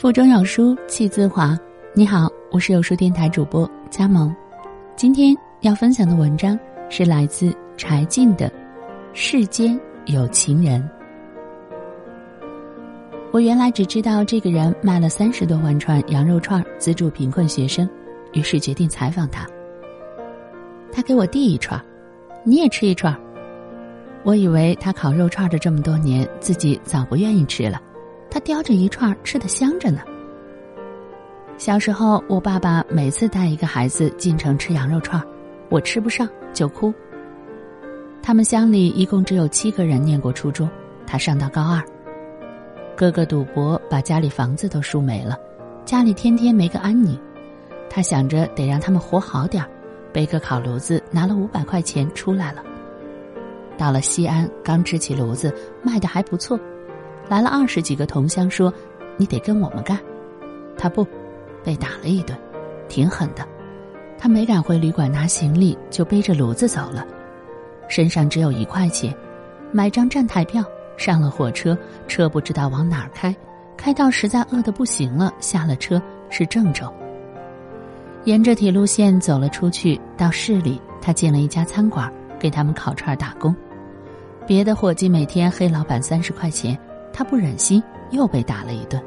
腹中有书气自华。你好，我是有书电台主播佳萌。今天要分享的文章是来自柴静的《世间有情人》。我原来只知道这个人卖了三十多万串羊肉串资助贫困学生，于是决定采访他。他给我递一串，你也吃一串。我以为他烤肉串的这么多年，自己早不愿意吃了。他叼着一串，吃的香着呢。小时候，我爸爸每次带一个孩子进城吃羊肉串，我吃不上就哭。他们乡里一共只有七个人念过初中，他上到高二。哥哥赌博把家里房子都输没了，家里天天没个安宁。他想着得让他们活好点背个烤炉子拿了五百块钱出来了。到了西安，刚支起炉子，卖的还不错。来了二十几个同乡说：“你得跟我们干。”他不，被打了一顿，挺狠的。他没敢回旅馆拿行李，就背着炉子走了，身上只有一块钱，买张站台票上了火车。车不知道往哪儿开，开到实在饿得不行了，下了车是郑州。沿着铁路线走了出去，到市里，他进了一家餐馆，给他们烤串打工。别的伙计每天黑老板三十块钱。他不忍心，又被打了一顿。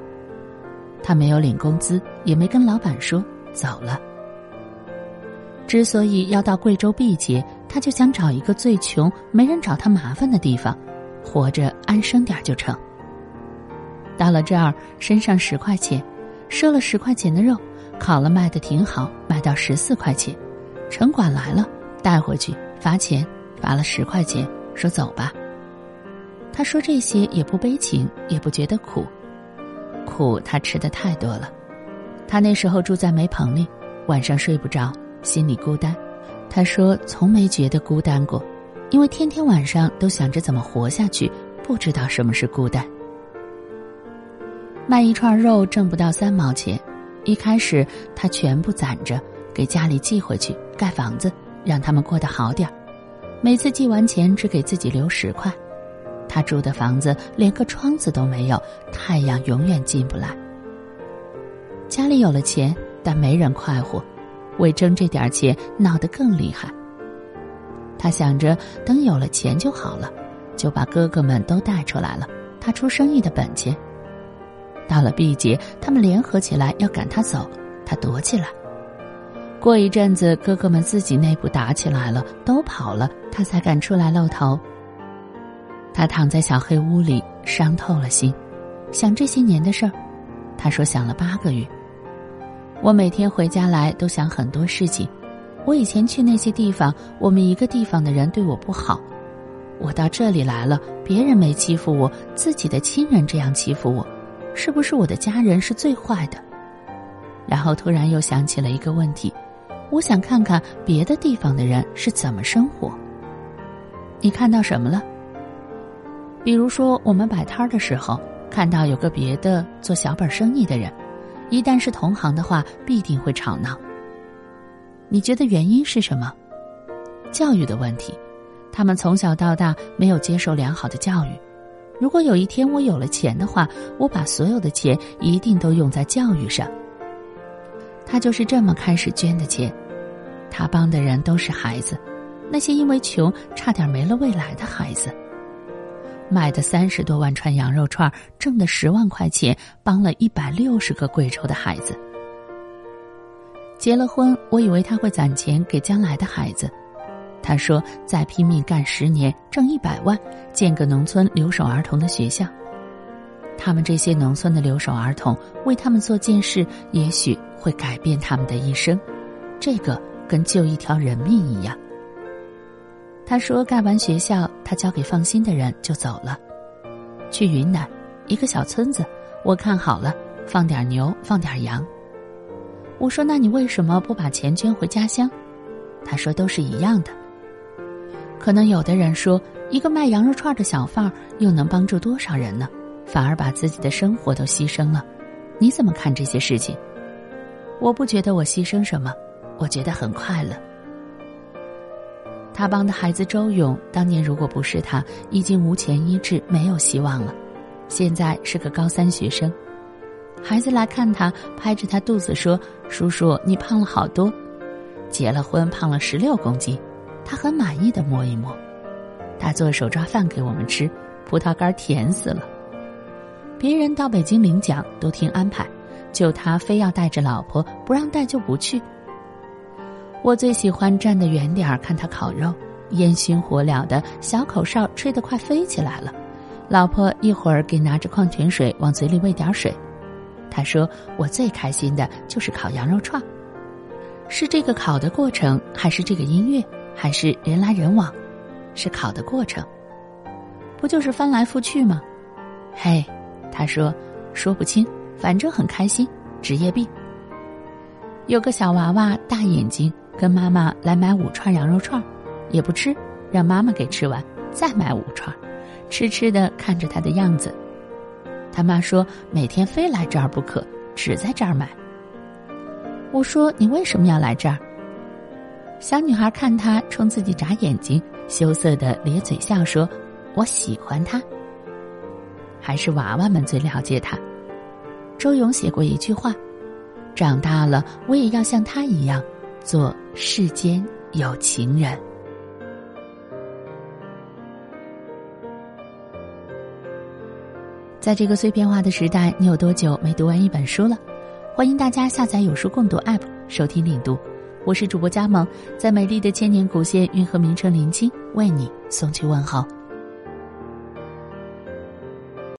他没有领工资，也没跟老板说走了。之所以要到贵州毕节，他就想找一个最穷、没人找他麻烦的地方，活着安生点就成。到了这儿，身上十块钱，赊了十块钱的肉，烤了卖的挺好，卖到十四块钱。城管来了，带回去罚钱，罚了十块钱，说走吧。他说这些也不悲情，也不觉得苦，苦他吃的太多了。他那时候住在煤棚里，晚上睡不着，心里孤单。他说从没觉得孤单过，因为天天晚上都想着怎么活下去，不知道什么是孤单。卖一串肉挣不到三毛钱，一开始他全部攒着，给家里寄回去盖房子，让他们过得好点儿。每次寄完钱，只给自己留十块。他住的房子连个窗子都没有，太阳永远进不来。家里有了钱，但没人快活，为争这点钱闹得更厉害。他想着等有了钱就好了，就把哥哥们都带出来了，他出生意的本钱。到了毕节，他们联合起来要赶他走，他躲起来。过一阵子，哥哥们自己内部打起来了，都跑了，他才敢出来露头。他躺在小黑屋里，伤透了心，想这些年的事儿。他说想了八个月。我每天回家来都想很多事情。我以前去那些地方，我们一个地方的人对我不好。我到这里来了，别人没欺负我，自己的亲人这样欺负我，是不是我的家人是最坏的？然后突然又想起了一个问题，我想看看别的地方的人是怎么生活。你看到什么了？比如说，我们摆摊儿的时候，看到有个别的做小本生意的人，一旦是同行的话，必定会吵闹。你觉得原因是什么？教育的问题，他们从小到大没有接受良好的教育。如果有一天我有了钱的话，我把所有的钱一定都用在教育上。他就是这么开始捐的钱，他帮的人都是孩子，那些因为穷差点没了未来的孩子。卖的三十多万串羊肉串，挣的十万块钱，帮了一百六十个贵州的孩子。结了婚，我以为他会攒钱给将来的孩子。他说再拼命干十年，挣一百万，建个农村留守儿童的学校。他们这些农村的留守儿童，为他们做件事，也许会改变他们的一生。这个跟救一条人命一样。他说：“盖完学校，他交给放心的人就走了，去云南一个小村子。我看好了，放点牛，放点羊。”我说：“那你为什么不把钱捐回家乡？”他说：“都是一样的。可能有的人说，一个卖羊肉串的小贩又能帮助多少人呢？反而把自己的生活都牺牲了。你怎么看这些事情？”我不觉得我牺牲什么，我觉得很快乐。他帮的孩子周勇，当年如果不是他，已经无钱医治，没有希望了。现在是个高三学生。孩子来看他，拍着他肚子说：“叔叔，你胖了好多，结了婚胖了十六公斤。”他很满意的摸一摸。他做手抓饭给我们吃，葡萄干甜死了。别人到北京领奖都听安排，就他非要带着老婆，不让带就不去。我最喜欢站得远点儿看他烤肉，烟熏火燎的小口哨吹得快飞起来了。老婆一会儿给拿着矿泉水往嘴里喂点水。他说：“我最开心的就是烤羊肉串，是这个烤的过程，还是这个音乐，还是人来人往？是烤的过程，不就是翻来覆去吗？”嘿，他说：“说不清，反正很开心。职业病。”有个小娃娃，大眼睛，跟妈妈来买五串羊肉串，也不吃，让妈妈给吃完，再买五串，痴痴的看着他的样子。他妈说：“每天非来这儿不可，只在这儿买。”我说：“你为什么要来这儿？”小女孩看他冲自己眨眼睛，羞涩的咧嘴笑说：“我喜欢他。”还是娃娃们最了解他。周勇写过一句话：“长大了，我也要像他一样，做世间有情人。”在这个碎片化的时代，你有多久没读完一本书了？欢迎大家下载有书共读 App 收听领读。我是主播佳萌，在美丽的千年古县运河名城临清为你送去问候。